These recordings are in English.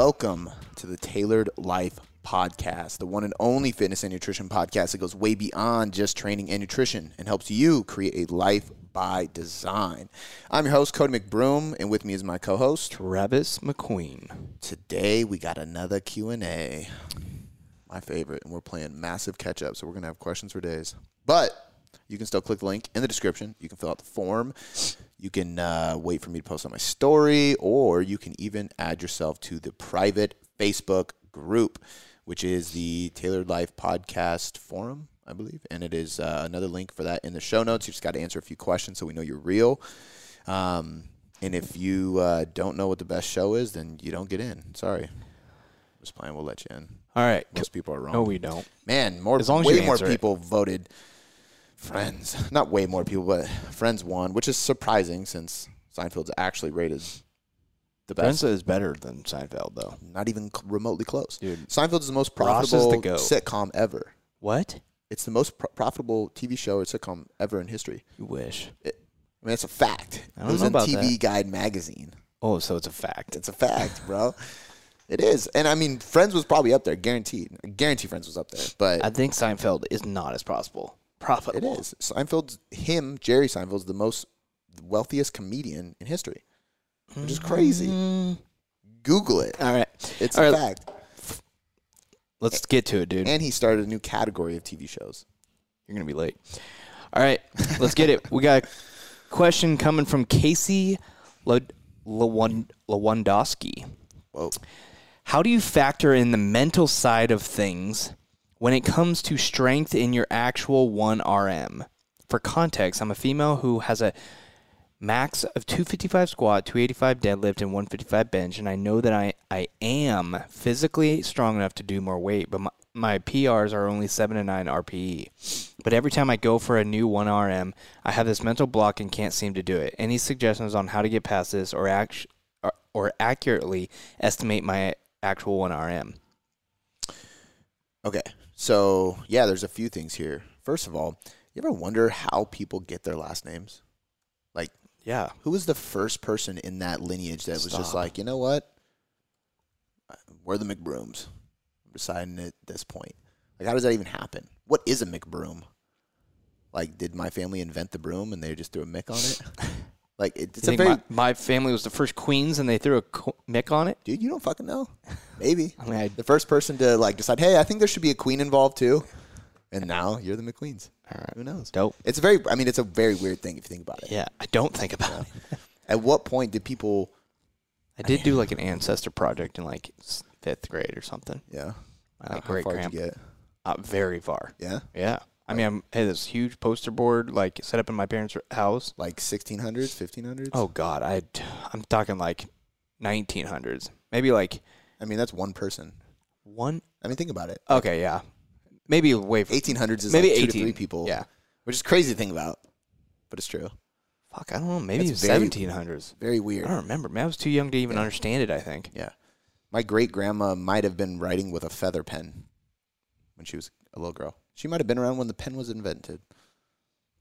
welcome to the Tailored Life Podcast, the one and only fitness and nutrition podcast that goes way beyond just training and nutrition and helps you create a life by design. I'm your host, Cody McBroom, and with me is my co-host. Travis McQueen. Today we got another Q&A, my favorite, and we're playing massive catch-up, so we're going to have questions for days. But you can still click the link in the description. You can fill out the form. You can uh, wait for me to post on my story, or you can even add yourself to the private Facebook group, which is the Tailored Life Podcast Forum, I believe. And it is uh, another link for that in the show notes. You just got to answer a few questions so we know you're real. Um, and if you uh, don't know what the best show is, then you don't get in. Sorry. Just playing. We'll let you in. All right. Most people are wrong. No, we don't. Man, more As long as way more answer it. people voted Friends. Not way more people, but Friends won, which is surprising since Seinfeld's actually rated is the best. Friends is better than Seinfeld, though. Not even c- remotely close. Dude. Seinfeld is the most Ross is profitable the goat. sitcom ever. What? It's the most pro- profitable TV show or sitcom ever in history. You wish. I mean, it's a fact. I it don't was know in about TV that. Guide magazine. Oh, so it's a fact. It's a fact, bro. It is. And I mean, Friends was probably up there, guaranteed. I guarantee Friends was up there. But I think Seinfeld is not as possible. It Profitable. is. Seinfeld's him, Jerry Seinfeld's the most wealthiest comedian in history. Which is crazy. Mm. Google it. All right. It's All a right. fact. Let's get to it, dude. And he started a new category of TV shows. You're going to be late. All right. Let's get it. We got a question coming from Casey Le- Lewandowski. Whoa. How do you factor in the mental side of things when it comes to strength in your actual 1RM? For context, I'm a female who has a max of 255 squat, 285 deadlift, and 155 bench, and I know that I, I am physically strong enough to do more weight, but my, my PRs are only 7 to 9 RPE. But every time I go for a new 1RM, I have this mental block and can't seem to do it. Any suggestions on how to get past this or, act, or, or accurately estimate my actual 1RM? Okay. So yeah, there's a few things here. First of all, you ever wonder how people get their last names? Like Yeah. who was the first person in that lineage that was just like, you know what? We're the McBrooms. I'm deciding at this point. Like, how does that even happen? What is a McBroom? Like, did my family invent the broom and they just threw a Mick on it? like, it, it's a very my, my family was the first queens and they threw a co- mick on it? dude. You don't fucking know. Maybe I mean, I, the first person to like decide, hey, I think there should be a queen involved too. And now you're the McQueens. all right. Who knows? Dope. It's a very. I mean, it's a very weird thing if you think about it. Yeah, I don't think about it. At what point did people? I did do like an ancestor project in like fifth grade or something. Yeah. My like great far did you get? uh, very far. Yeah. Yeah, I mean, I had this huge poster board like set up in my parents' house. Like 1600s, 1500s. Oh God, I I'm talking like 1900s, maybe like I mean, that's one person. one. I mean, think about it. Okay, yeah, maybe way. f- 1800s is Maybe like two 18. to three people. Yeah, Which is crazy to think about, but it's true. fuck, I don't know. Maybe That's very- 1700s. Very weird. I don't remember. Man, I was too young to even Yeah. understand it. I think. Yeah. My great grandma might have been writing with a feather pen when she was a little girl. She might have been around when the pen was invented.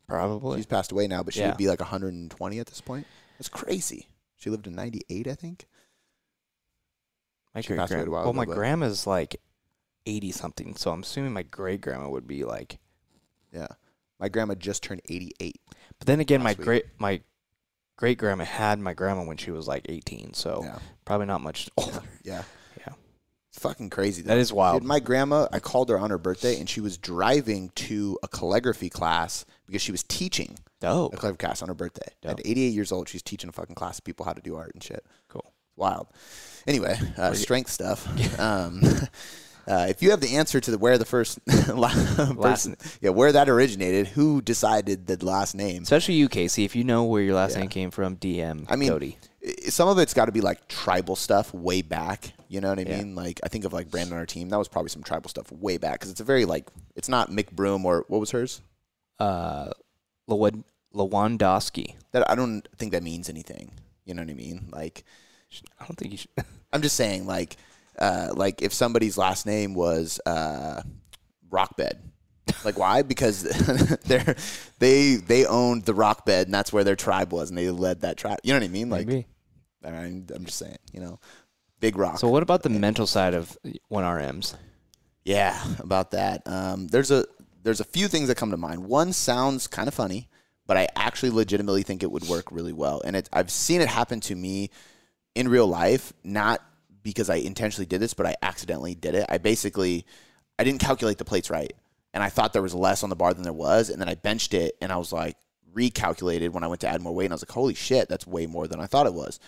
Probably. She's passed away now, but she Yeah. would be like 120 at this point. That's crazy. She lived in 98, I think. My She great passed away a grandma. while Well, ago, my but- grandma's like eighty something, so I'm assuming my great grandma would be like. Yeah. My grandma just turned 88. But then again, my Last week. great my great grandma had my grandma when she was like eighteen, so Yeah. probably not much older. Yeah. Fucking crazy. That though. is wild. Dude, my grandma, I called her on her birthday, and she was driving to a calligraphy class because she was teaching Dope. a calligraphy class on her birthday. Dope. At 88 years old, she's teaching a fucking class of people how to do art and shit. Cool. Wild. Anyway, uh, strength stuff. Um, uh, if you have the answer to the where the first person, yeah, where that originated, who decided the last name? Especially you, Casey. If you know where your last Yeah. name came from, DM I mean, Cody. some of it's got to be like tribal stuff way back. You know what I Yeah. mean? Like I think of like Brandon on our team. That was probably some tribal stuff way back because it's a very like it's not Mick Broom or what was hers. Uh, Lewand- Lewandowski. That I don't think that means anything. You know what I mean? Like I don't think you should. I'm just saying like uh, like if somebody's last name was uh, Rockbed. Like why? Because they're they they owned the rock bed and that's where their tribe was and they led that tribe. You know what I mean? Like Maybe. I mean, I'm just saying, you know. Big rock. So what about the mental side of one RMs? Yeah, about that. Um, there's a there's a few things that come to mind. One sounds kind of funny, but I actually legitimately think it would work really well, and it, I've seen it happen to me in real life, not because I intentionally did this, but I accidentally did it. I basically I didn't calculate the plates right, and I thought there was less on the bar than there was, and then I benched it, and I was like recalculated when I went to add more weight, and I was like, holy shit, that's way more than I thought it was.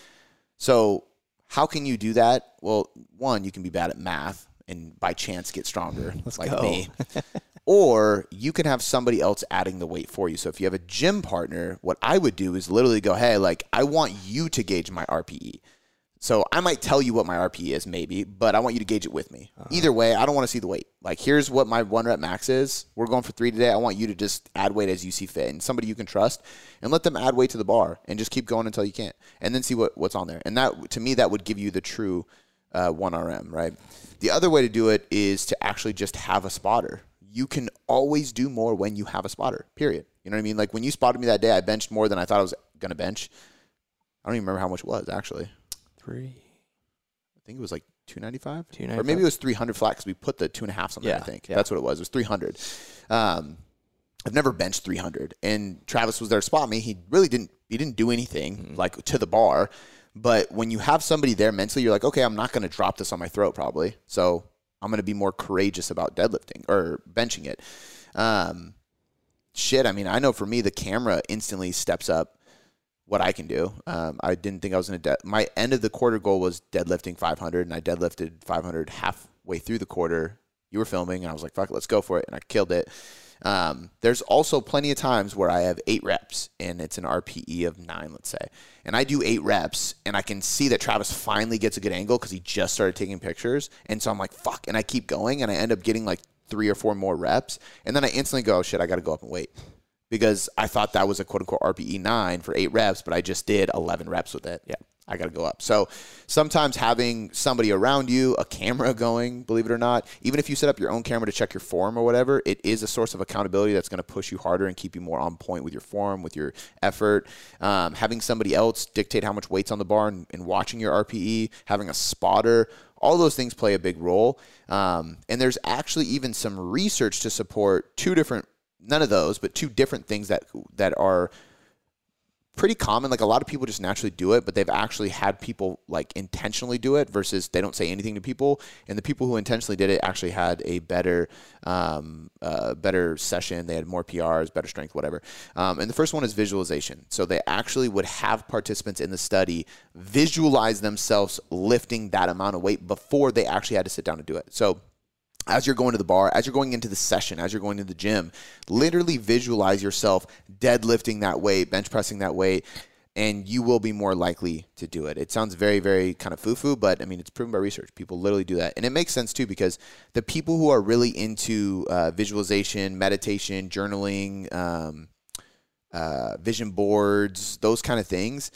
So how can you do that? Well, one, you can be bad at math and by chance get stronger, like go. me. or you can have somebody else adding the weight for you. So if you have a gym partner, what I would do is literally go, hey, like I want you to gauge my RPE. So I might tell you what my RPE is, maybe, but I want you to gauge it with me. Either way, I don't want to see the weight. Like, here's what my one rep max is. We're going for three today. I want you to just add weight as you see fit, and somebody you can trust, and let them add weight to the bar, and just keep going until you can't, and then see what, what's on there. And that, to me, that would give you the true uh, one RM, right? The other way to do it is to actually just have a spotter. You can always do more when you have a spotter. Period. You know what I mean? Like when you spotted me that day, I benched more than I thought I was gonna bench. I don't even remember how much it was actually. Three. I think it was like 295, 295. or maybe it was 300 flat because we put the two and a half on there. I think yeah. that's what it was. It was 300. Um, I've never benched 300, and Travis was there to spot me. He really didn't. He didn't do anything Mm-hmm. like to the bar. But when you have somebody there mentally, you're like, okay, I'm not going to drop this on my throat probably. So I'm going to be more courageous about deadlifting or benching it. Um, shit, I mean, I know for me, the camera instantly steps up what I can do. Um, I didn't think I was going to. De- my end of the quarter goal was deadlifting 500, and I deadlifted 500 halfway through the quarter. You were filming, and I was like, "Fuck, it, let's go for it," and I killed it. Um, there's also plenty of times where I have eight reps, and it's an RPE of nine, let's say, and I do eight reps, and I can see that Travis finally gets a good angle because he just started taking pictures, and so I'm like, "Fuck," and I keep going, and I end up getting like three or four more reps, and then I instantly go, oh, "Shit, I got to go up and wait." Because I thought that was a quote unquote RPE nine for eight reps, but I just did 11 reps with it. Yeah. I got to go up. So sometimes having somebody around you, a camera going, believe it or not, even if you set up your own camera to check your form or whatever, it is a source of accountability that's going to push you harder and keep you more on point with your form, with your effort. Um, having somebody else dictate how much weight's on the bar and, and watching your RPE, having a spotter, all those things play a big role. Um, and there's actually even some research to support two different none of those, but two different things that that are pretty common. Like a lot of people just naturally do it, but they've actually had people like intentionally do it versus they don't say anything to people. And the people who intentionally did it actually had a better, um, uh, better session. They had more PRs, better strength, whatever. Um, and the first one is visualization. So they actually would have participants in the study visualize themselves lifting that amount of weight before they actually had to sit down and do it. So as you're going to the bar, as you're going into the session, as you're going to the gym, literally visualize yourself deadlifting that weight, bench pressing that weight, and you will be more likely to do it. It sounds very, very kind of foo foo, but I mean, it's proven by research. People literally do that. And it makes sense too because the people who are really into uh, visualization, meditation, journaling, um, uh, vision boards, those kind of things,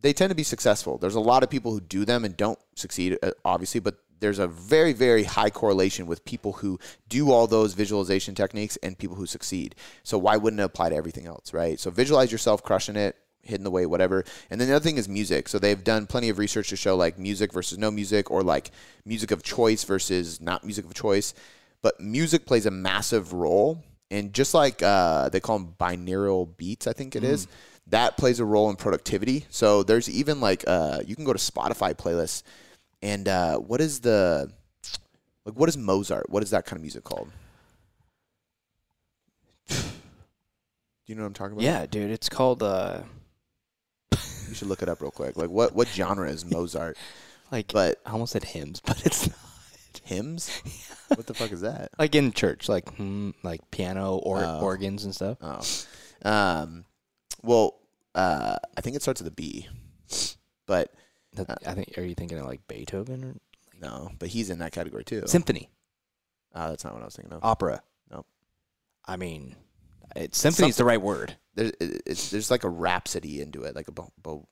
they tend to be successful. There's a lot of people who do them and don't succeed, uh, obviously, but there's a very, very high correlation with people who do all those visualization techniques and people who succeed. So why wouldn't it apply to everything else, right? So visualize yourself crushing it, hitting the weight, whatever. And then the other thing is music. So they've done plenty of research to show like music versus no music or like music of choice versus not music of choice. But music plays a massive role. And just like uh, they call them binaural beats, I think it is, that plays a role in productivity. So there's even like uh, you can go to Spotify playlists, and uh, what is the like what is Mozart? What is that kind of music called? Do you know what I'm talking about? Yeah, dude. It's called uh, you should look it up real quick. Like what what genre is Mozart? like But I almost said hymns, but it's not. hymns? What the fuck is that? like in church, like hmm, like piano or Oh. organs and stuff. Oh, um, well, uh, I think it starts with a B, but That, I think. Are you thinking of like Beethoven or no, but he's in that category too. symphony, Ah, that's not what I was thinking of. opera? Nope. I mean, it, symphony is the right word. There's it's, there's like a rhapsody into it, like a bo- bo-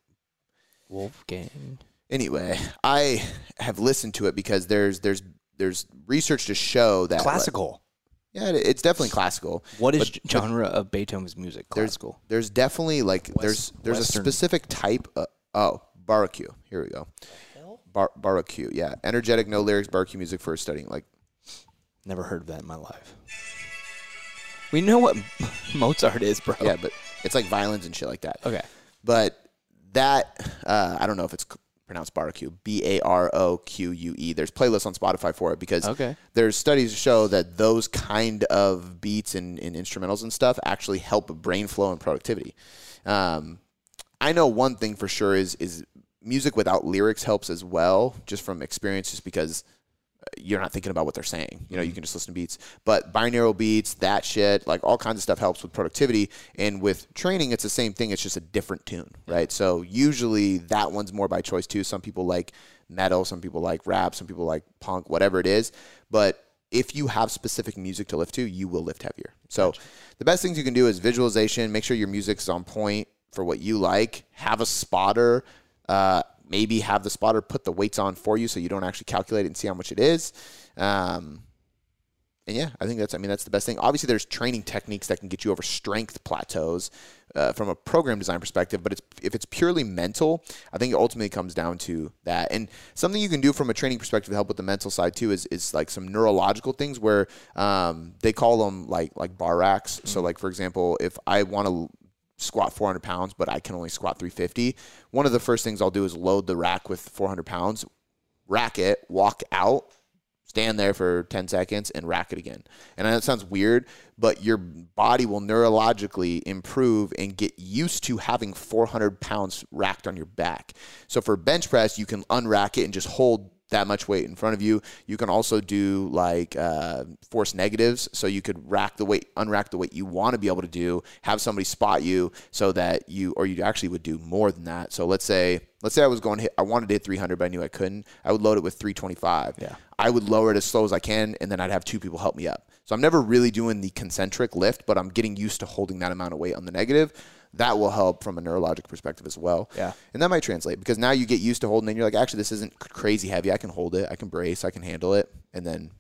Wolfgang. anyway, I have listened to it because there's there's there's research to show that Classical. yeah, it's definitely classical. What is but- genre of Beethoven's music? There's Classical. there's definitely like there's there's Western. a specific type. Of, oh, barbecue. Here we go. Bar- Baroque, yeah. Energetic, no lyrics, barbecue music for studying. Like, Never heard of that in my life. We know what Mozart is, bro. yeah, but it's like violins and shit like that. Okay. But that, uh, I don't know if it's pronounced barbecue, B A R O Q U E. There's playlists on Spotify for it because Okay. there's studies to show that those kind of beats and, and instrumentals and stuff actually help brain flow and productivity. Um, I know one thing for sure is is music without lyrics helps as well, just from experience, just because uh, you're not thinking about what they're saying. You know, you can just listen to beats. But binaural beats, that shit, like all kinds of stuff helps with productivity. And with training, it's the same thing. It's just a different tune, right? So usually that one's more by choice too. Some people like metal, some people like rap, some people like punk, whatever it is. But if you have specific music to lift to, you will lift heavier. So the best things you can do is visualization. Make sure your music's on point for what you like. Have a spotter. Uh, maybe have the spotter put the weights on for you so you don't actually calculate it and see how much it is. Um, and yeah, I think that's I mean that's the best thing. Obviously, there's training techniques that can get you over strength plateaus uh, from a program design perspective. But it's if it's purely mental, I think it ultimately comes down to that. And something you can do from a training perspective to help with the mental side too is is like some neurological things where um, they call them like like bar racks. So like for example, if I want to squat 400 pounds, but I can only squat 350. One of the first things I'll do is load the rack with 400 pounds, rack it, walk out, stand there for 10 seconds, and rack it again. And I know it sounds weird, but your body will neurologically improve and get used to having 400 pounds racked on your back. So for bench press, you can unrack it and just hold that much weight in front of you. You can also do like uh, force negatives, so you could rack the weight, unrack the weight you want to be able to do. Have somebody spot you so that you, or you actually would do more than that. So let's say, let's say I was going to hit, I wanted to hit 300, but I knew I couldn't. I would load it with 325. Yeah. I would lower it as slow as I can, and then I'd have two people help me up. So I'm never really doing the concentric lift, but I'm getting used to holding that amount of weight on the negative. That will help from a neurologic perspective as well. Yeah. And that might translate because now you get used to holding it and you're like, actually, this isn't crazy heavy. I can hold it. I can brace. I can handle it. And then,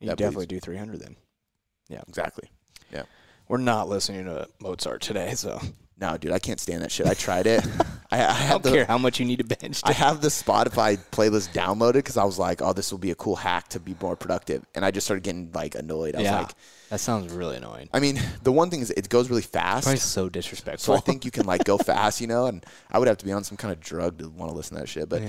You definitely do 300 then. Yeah. Exactly. Yeah. We're not listening to Mozart today, so No, dude, I can't stand that shit. I tried it. I, I I don't the, care how much you need to bench. I have the Spotify playlist downloaded because I was like, oh, this will be a cool hack to be more productive. And I just started getting like annoyed. I was yeah, like, that sounds really annoying. I mean, the one thing is it goes really fast. Probably so So disrespectful. I think you can like go fast, you know, and I would have to be on some kind of drug to want to listen to that shit. But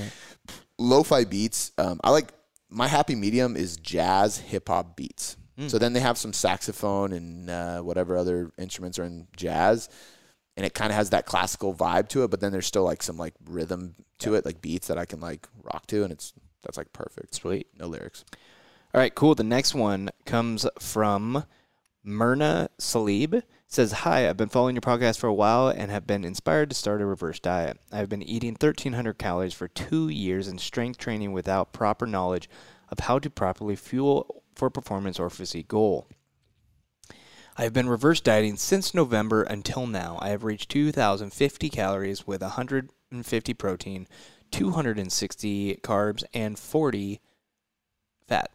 lo-fi beats, um, I like my happy medium is jazz hip hop beats. So then they have some saxophone and uh, whatever other instruments are in jazz, and it kind of has that classical vibe to it. But then there's still like some like rhythm to it, like beats that I can like rock to, and it's that's like perfect. Sweet. No lyrics. All right, cool. The next one comes from Myrna Salib. Says, Hi, I've been following your podcast for a while and have been inspired to start a reverse diet. I've been eating 1,300 calories for two years and strength training without proper knowledge of how to properly fuel for performance or physique goal. I have been reverse dieting since November until now. I have reached 2,050 calories with 150 protein, 260 carbs, and 40 fat.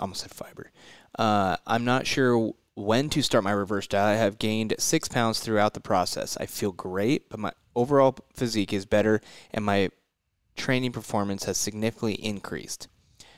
Almost said fiber. Uh, I'm not sure when to start my reverse diet. I have gained six pounds throughout the process. I feel great, but my overall physique is better and my training performance has significantly increased.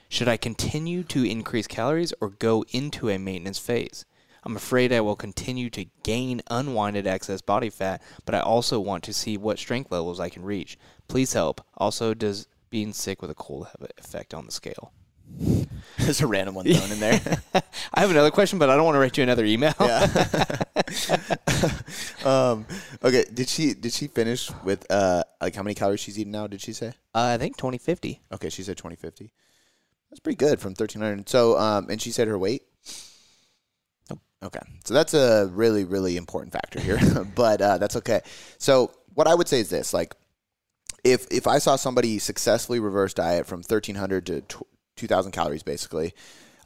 Should I continue to increase calories or go into a maintenance phase? I'm afraid I will continue to gain unwanted excess body fat, but I also want to see what strength levels I can reach. Please help. Also, does being sick with a cold have an effect on the scale? There's a random one thrown in there. I have another question, but I don't want to write you another email. um, okay, did she did she finish with uh like how many calories she's eating now? Did she say? Uh, I think 2050. Okay, she said 2050. That's pretty good from 1300. So, um, and she said her weight. Okay, so that's a really really important factor here, but uh, that's okay. So, what I would say is this: like, if if I saw somebody successfully reverse diet from 1300 to tw 2000 calories, basically.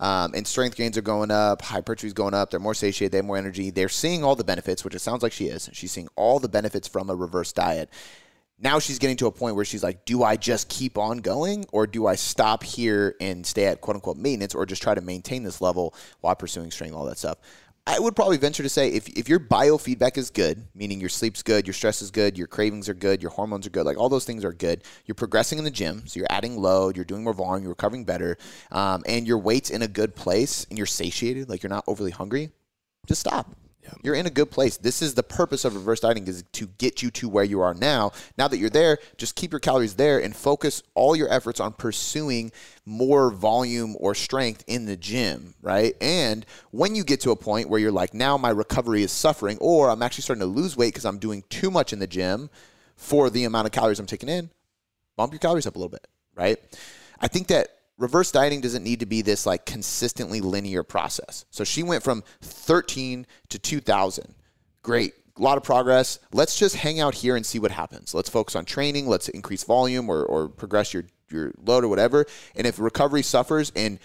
Um, and strength gains are going up, hypertrophy is going up. They're more satiated, they have more energy. They're seeing all the benefits, which it sounds like she is. She's seeing all the benefits from a reverse diet now she's getting to a point where she's like, do I just keep on going or do I stop here and stay at quote unquote maintenance or just try to maintain this level while pursuing strength, and all that stuff? I would probably venture to say if, if your biofeedback is good, meaning your sleep's good, your stress is good, your cravings are good, your hormones are good, like all those things are good, you're progressing in the gym, so you're adding load, you're doing more volume, you're recovering better, um, and your weight's in a good place and you're satiated, like you're not overly hungry, just stop. You're in a good place. This is the purpose of reverse dieting is to get you to where you are now. Now that you're there, just keep your calories there and focus all your efforts on pursuing more volume or strength in the gym, right? And when you get to a point where you're like, now my recovery is suffering, or I'm actually starting to lose weight because I'm doing too much in the gym for the amount of calories I'm taking in, bump your calories up a little bit, right? I think that reverse dieting doesn't need to be this like consistently linear process. So she went from 13 to 2000. Great. A lot of progress. Let's just hang out here and see what happens. Let's focus on training. Let's increase volume or, or progress your, your load or whatever. And if recovery suffers and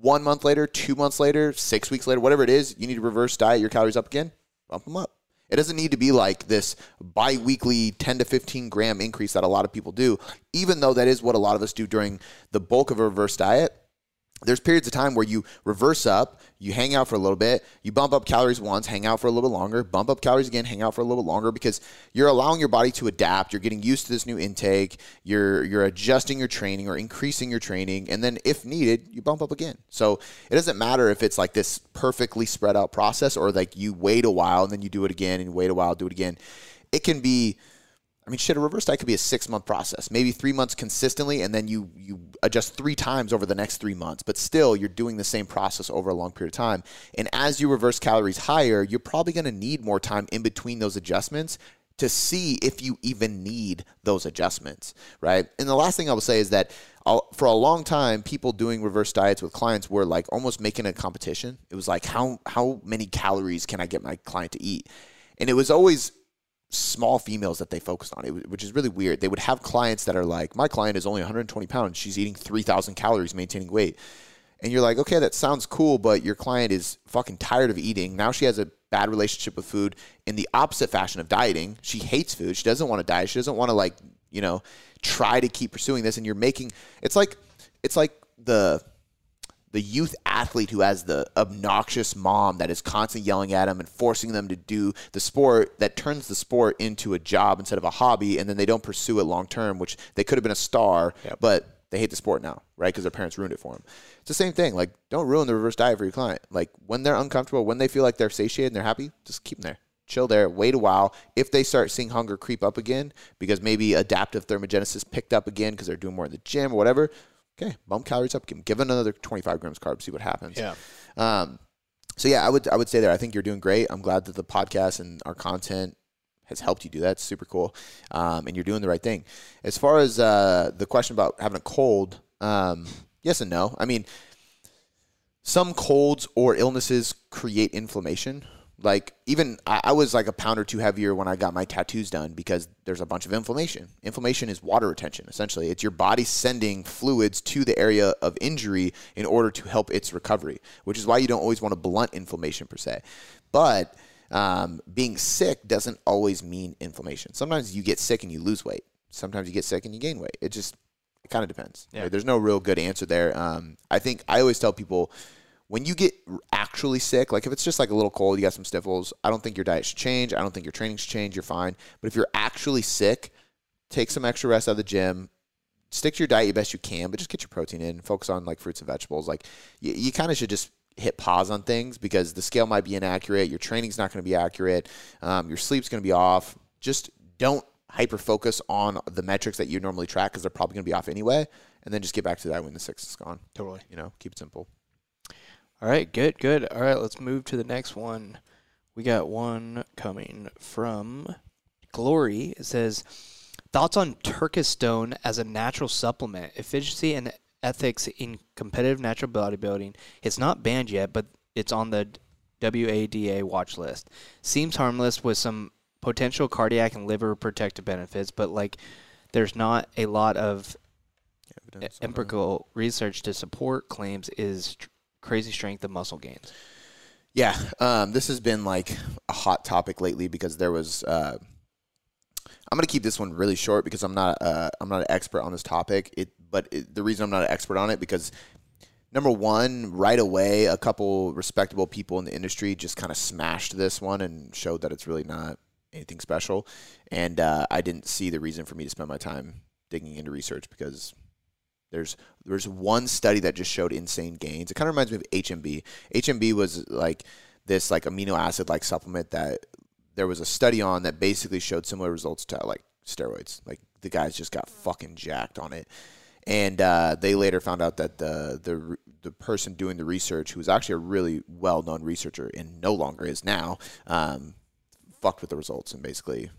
one month later, two months later, six weeks later, whatever it is, you need to reverse diet your calories up again, bump them up. It doesn't need to be like this bi weekly 10 to 15 gram increase that a lot of people do, even though that is what a lot of us do during the bulk of a reverse diet there's periods of time where you reverse up, you hang out for a little bit, you bump up calories once, hang out for a little bit longer, bump up calories again, hang out for a little bit longer because you're allowing your body to adapt, you're getting used to this new intake, you're you're adjusting your training or increasing your training, and then if needed, you bump up again. So it doesn't matter if it's like this perfectly spread out process or like you wait a while and then you do it again and wait a while, do it again. It can be I mean, shit, a reverse diet could be a six month process, maybe three months consistently, and then you you adjust three times over the next three months. But still, you're doing the same process over a long period of time. And as you reverse calories higher, you're probably going to need more time in between those adjustments to see if you even need those adjustments, right? And the last thing I will say is that uh, for a long time, people doing reverse diets with clients were like almost making a competition. It was like how how many calories can I get my client to eat? And it was always small females that they focused on, which is really weird. They would have clients that are like, my client is only 120 pounds. She's eating 3,000 calories, maintaining weight. And you're like, okay, that sounds cool, but your client is fucking tired of eating. Now she has a bad relationship with food in the opposite fashion of dieting. She hates food. She doesn't want to diet. She doesn't want to like, you know, try to keep pursuing this. And you're making, it's like, it's like the, the youth athlete who has the obnoxious mom that is constantly yelling at them and forcing them to do the sport that turns the sport into a job instead of a hobby and then they don't pursue it long term which they could have been a star yep. but they hate the sport now right? Because their parents ruined it for them it's the same thing like don't ruin the reverse diet for your client. Like when they're uncomfortable when they feel like they're satiated and they're happy just keep them there. Chill there wait a while. If they start seeing hunger creep up again because maybe adaptive thermogenesis picked up again because they're doing more in the gym or whatever okay, bump calories up, give it another 25 grams carbs, see what happens. Yeah. Um, so yeah, I would I would say there. I think you're doing great. I'm glad that the podcast and our content has helped you do that. It's super cool, um, and you're doing the right thing. As far as uh, the question about having a cold, um, yes and no. I mean, some colds or illnesses create inflammation like even I, I, was like a pound or two heavier when I got my tattoos done because there's a bunch of inflammation. Inflammation is water retention. Essentially, it's your body sending fluids to the area of injury in order to help its recovery. Which is why you don't always want to blunt inflammation per se. But um, being sick doesn't always mean inflammation. Sometimes you get sick and you lose weight. Sometimes you get sick and you gain weight. It just it kind of depends. Yeah. Right? There's no real good answer there. Um, I think I always tell people when you get actually sick, like if it's just like a little cold, you got some sniffles, I don't think your diet should change. I don't think your training should change. You're fine. But if you're actually sick, take some extra rest out of the gym. Stick to your diet best you can, but just get your protein in. Focus on like fruits and vegetables. Like you, you kind of should just hit pause on things because the scale might be inaccurate. Your training's not going to be accurate. Um, your sleep's going to be off. Just don't hyper focus on the metrics that you normally track because they're probably going to be off anyway. And then just get back to that when the six is gone. Totally. You know, keep it simple. All right, good, good. All right, let's move to the next one. We got one coming from Glory. It says, Thoughts on Turkesterone as a natural supplement, efficiency and ethics in competitive natural bodybuilding. It's not banned yet, but it's on the WADA watch list. Seems harmless with some potential cardiac and liver protective benefits, but like there's not a lot of empirical research to support claims is crazy strength and muscle gains. Yeah, um, this has been like a hot topic lately because there was. Uh, I'm gonna keep this one really short because I'm not uh, I'm not an expert on this topic. It, but it, the reason I'm not an expert on it because number one, right away, a couple respectable people in the industry just kind of smashed this one and showed that it's really not anything special. And uh, I didn't see the reason for me to spend my time digging into research because there's there's one study that just showed insane gains. It kind of reminds me of HMB. HMB was like this like amino acid like supplement that there was a study on that basically showed similar results to like steroids. Like the guys just got fucking jacked on it. And uh, they later found out that the the the person doing the research, who was actually a really well known researcher and no longer is now, um, fucked with the results and basically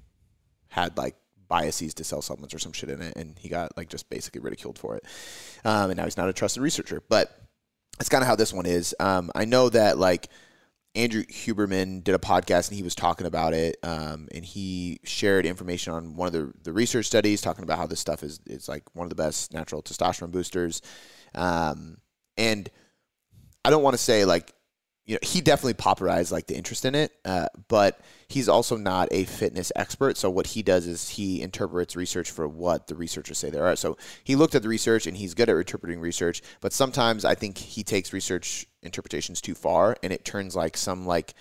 had like biases to sell supplements or some shit in it, and he got like just basically ridiculed for it. Um, and now he's not a trusted researcher. But that's kind of how this one is. Um, I know that like Andrew Huberman did a podcast and he was talking about it, um, and he shared information on one of the, the research studies talking about how this stuff is is like one of the best natural testosterone boosters. Um, and I don't want to say like you know he definitely popularized like the interest in it, uh, but he's also not a fitness expert. So what he does is he interprets research for what the researchers say there are. So he looked at the research and he's good at interpreting research, but sometimes I think he takes research interpretations too far and it turns like some like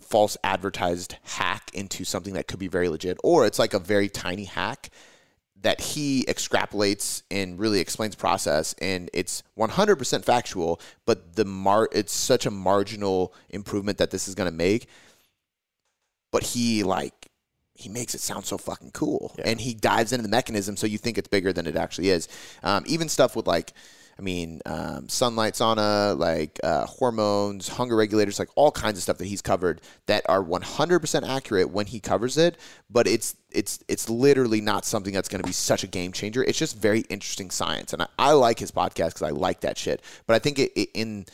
false advertised hack into something that could be very legit or it's like a very tiny hack that he extrapolates and really explains process and it's 100% factual but the mar it's such a marginal improvement that this is going to make. But he like he makes it sound so fucking cool. Yeah. and he dives into the mechanism so you think it's bigger than it actually is. Um, even stuff with like I mean, um, sunlight sauna, like uh, hormones, hunger regulators, like all kinds of stuff that he's covered that are 100% accurate when he covers it. But it's it's it's literally not something that's going to be such a game changer. It's just very interesting science, and I, I like his podcast because I like that shit. But I think it, it, in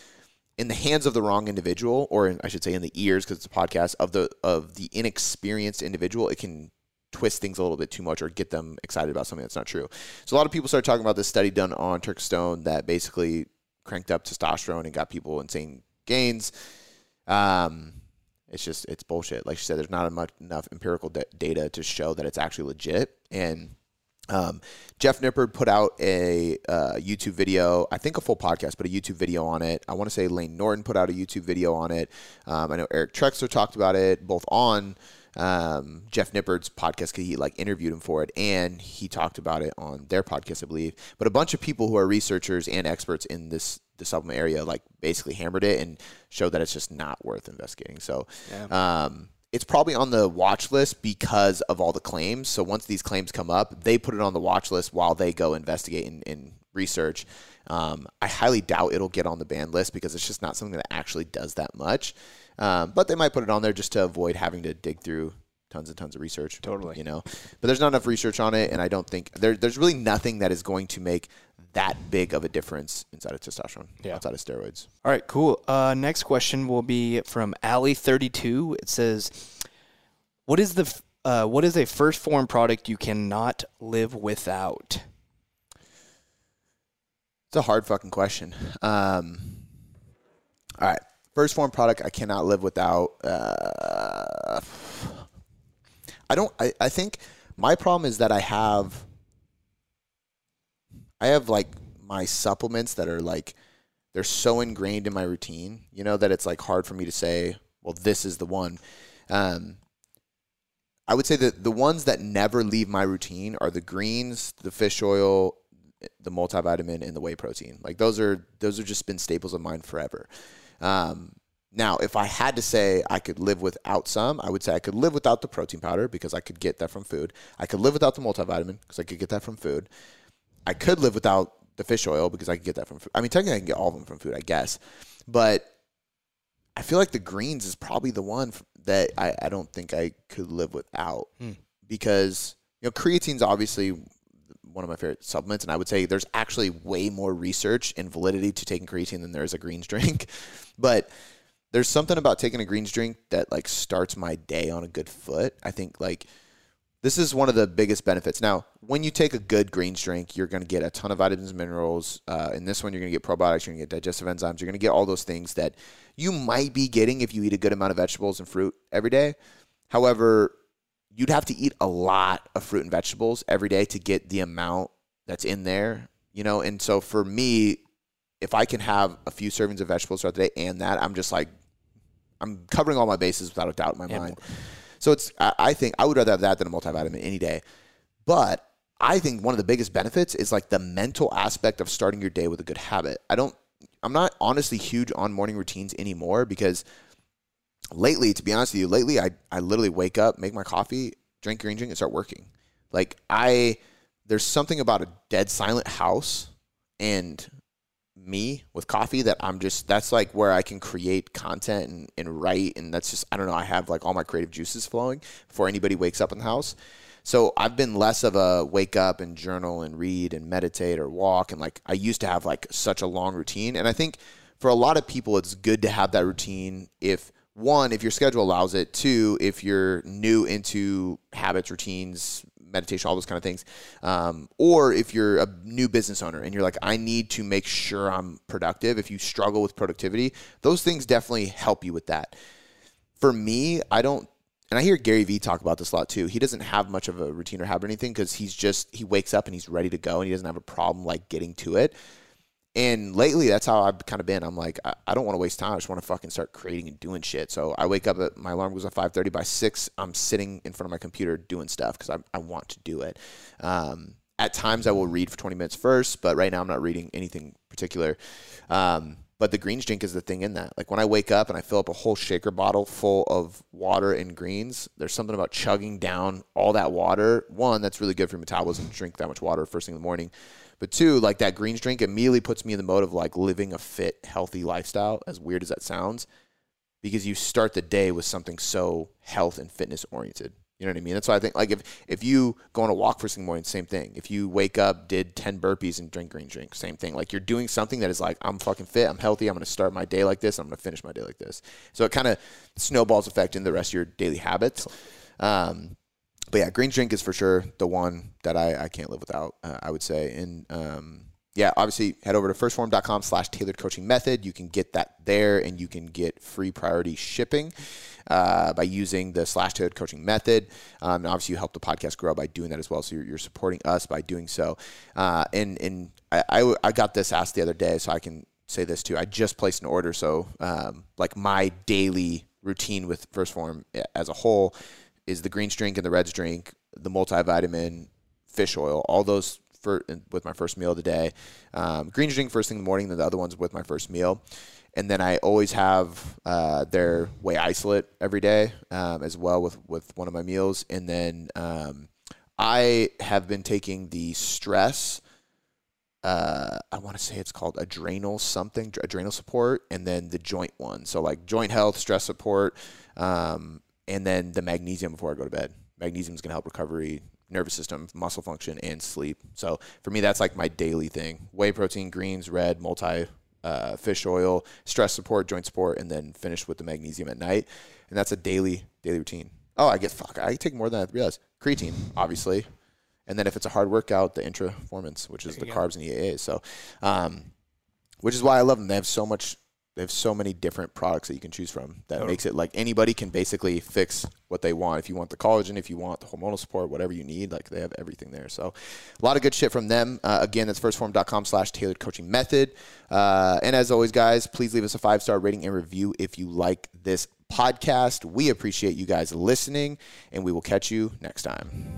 in the hands of the wrong individual, or in, I should say, in the ears because it's a podcast of the of the inexperienced individual, it can twist things a little bit too much or get them excited about something that's not true. So a lot of people started talking about this study done on Turkesterone that basically cranked up testosterone and got people insane gains. Um, it's just it's bullshit. Like she said, there's not much, enough empirical data to show that it's actually legit. And um, Jeff Nippard put out a uh, YouTube video, I think a full podcast, but a YouTube video on it. I want to say Layne Norton put out a YouTube video on it. Um, I know Eric Trexler talked about it both on um, Jeff Nippard's podcast because he like interviewed him for it, and he talked about it on their podcast, I believe. But a bunch of people who are researchers and experts in this the supplement area like basically hammered it and showed that it's just not worth investigating. So, yeah. um, it's probably on the watch list because of all the claims. So once these claims come up, they put it on the watch list while they go investigate and, and research. Um, I highly doubt it'll get on the ban list because it's just not something that actually does that much. Um, but they might put it on there just to avoid having to dig through tons and tons of research. Totally. You know, but there's not enough research on it, and I don't think there, there's really nothing that is going to make that big of a difference inside of testosterone, yeah. outside of steroids. All right, cool. Uh, next question will be from Alley32. It says, "What is the uh, what is a 1st Phorm product you cannot live without?" It's a hard fucking question. Um, all right. 1st Phorm product I cannot live without. Uh, I don't. I, I think my problem is that I have. I have like my supplements that are like they're so ingrained in my routine, you know, that it's like hard for me to say, well, this is the one. Um, I would say that the ones that never leave my routine are the greens, the fish oil, the multivitamin, and the whey protein. Like those are those have just been staples of mine forever. Um, now, if I had to say I could live without some, I would say I could live without the protein powder because I could get that from food. I could live without the multivitamin because I could get that from food. I could live without the fish oil because I could get that from food. I mean, technically, I can get all of them from food, I guess. But I feel like the greens is probably the one that I, I don't think I could live without hmm. because, you know, creatine's obviously one of my favorite supplements. And I would say there's actually way more research and validity to taking creatine than there is a greens drink. but there's something about taking a greens drink that like starts my day on a good foot. I think like this is one of the biggest benefits. Now, when you take a good greens drink, you're going to get a ton of vitamins and minerals. Uh, in this one, you're going to get probiotics, you're going to get digestive enzymes, you're going to get all those things that you might be getting if you eat a good amount of vegetables and fruit every day. However, you'd have to eat a lot of fruit and vegetables every day to get the amount that's in there, you know. And so for me, if I can have a few servings of vegetables throughout the day and that, I'm just like, I'm covering all my bases without a doubt in my Yeah. mind. So it's, I, I think I would rather have that than a multivitamin any day. But I think one of the biggest benefits is like the mental aspect of starting your day with a good habit. I don't, I'm not honestly huge on morning routines anymore because lately, to be honest with you, lately I, I literally wake up, make my coffee, drink green drink, and start working. Like I, there's something about a dead silent house and me with coffee that I'm just that's like where I can create content and, and write and that's just I don't know I have like all my creative juices flowing before anybody wakes up in the house. So I've been less of a wake up and journal and read and meditate or walk and like I used to have like such a long routine and I think for a lot of people it's good to have that routine if one if your schedule allows it two if you're new into habits routines meditation all those kind of things um, or if you're a new business owner and you're like i need to make sure i'm productive if you struggle with productivity those things definitely help you with that. For me i don't and i hear gary vee talk about this a lot too. He doesn't have much of a routine or habit or anything because he's just he wakes up and he's ready to go and he doesn't have a problem like getting to it and lately, that's how I've kind of been. I'm like, I, I don't want to waste time. I just want to fucking start creating and doing shit. So I wake up at my alarm goes at 5:30. By six, I'm sitting in front of my computer doing stuff because I, I want to do it. Um, at times, I will read for 20 minutes first, but right now I'm not reading anything particular. Um, but the greens drink is the thing in that. Like when I wake up and I fill up a whole shaker bottle full of water and greens, there's something about chugging down all that water. One, that's really good for your metabolism to drink that much water first thing in the morning. But two, like that greens drink immediately puts me in the mode of like living a fit, healthy lifestyle, as weird as that sounds, because you start the day with something so health and fitness oriented. You know what I mean? That's why I think like if if you go on a walk first thing in the morning, same thing. If you wake up, did ten burpees and drink green drink, same thing. Like you're doing something that is like I'm fucking fit, I'm healthy, I'm gonna start my day like this, I'm gonna finish my day like this. So it kind of snowballs effect in the rest of your daily habits. Um, but yeah, green drink is for sure the one that I, I can't live without, uh, I would say. And um, yeah, obviously head over to 1stphorm.com slash tailored coaching method. You can get that there and you can get free priority shipping uh, by using the slash tailored coaching method. Um, obviously you help the podcast grow by doing that as well. So you're, you're supporting us by doing so. Uh, and and I, I, I got this asked the other day, so I can say this too. I just placed an order. So um, like my daily routine with 1st Phorm as a whole is the greens drink and the reds drink, the multivitamin, fish oil, all those for with my first meal of the day. Um, greens drink first thing in the morning, then the other ones with my first meal. And then I always have uh, their whey isolate every day um, as well with, with one of my meals. And then um, I have been taking the stress. Uh, I want to say it's called adrenal something, adrenal support, and then the joint one. So like joint health, stress support, um, and then the magnesium before I go to bed. Magnesium is going to help recovery, nervous system, muscle function, and sleep. So for me, that's like my daily thing: whey protein, greens, red, multi, uh, fish oil, stress support, joint support, and then finish with the magnesium at night. And that's a daily daily routine. Oh, I get fuck. I take more than I realize. Creatine, obviously, and then if it's a hard workout, the intraformance, which is the go. carbs and EAAs. So, um, which is why I love them. They have so much. They have so many different products that you can choose from that Totally. makes it like anybody can basically fix what they want. If you want the collagen, if you want the hormonal support, whatever you need, like they have everything there. So a lot of good shit from them. Uh, again, that's 1stphorm.com slash tailored coaching method. Uh, and as always, guys, please leave us a five star rating and review if you like this podcast. We appreciate you guys listening, and we will catch you next time.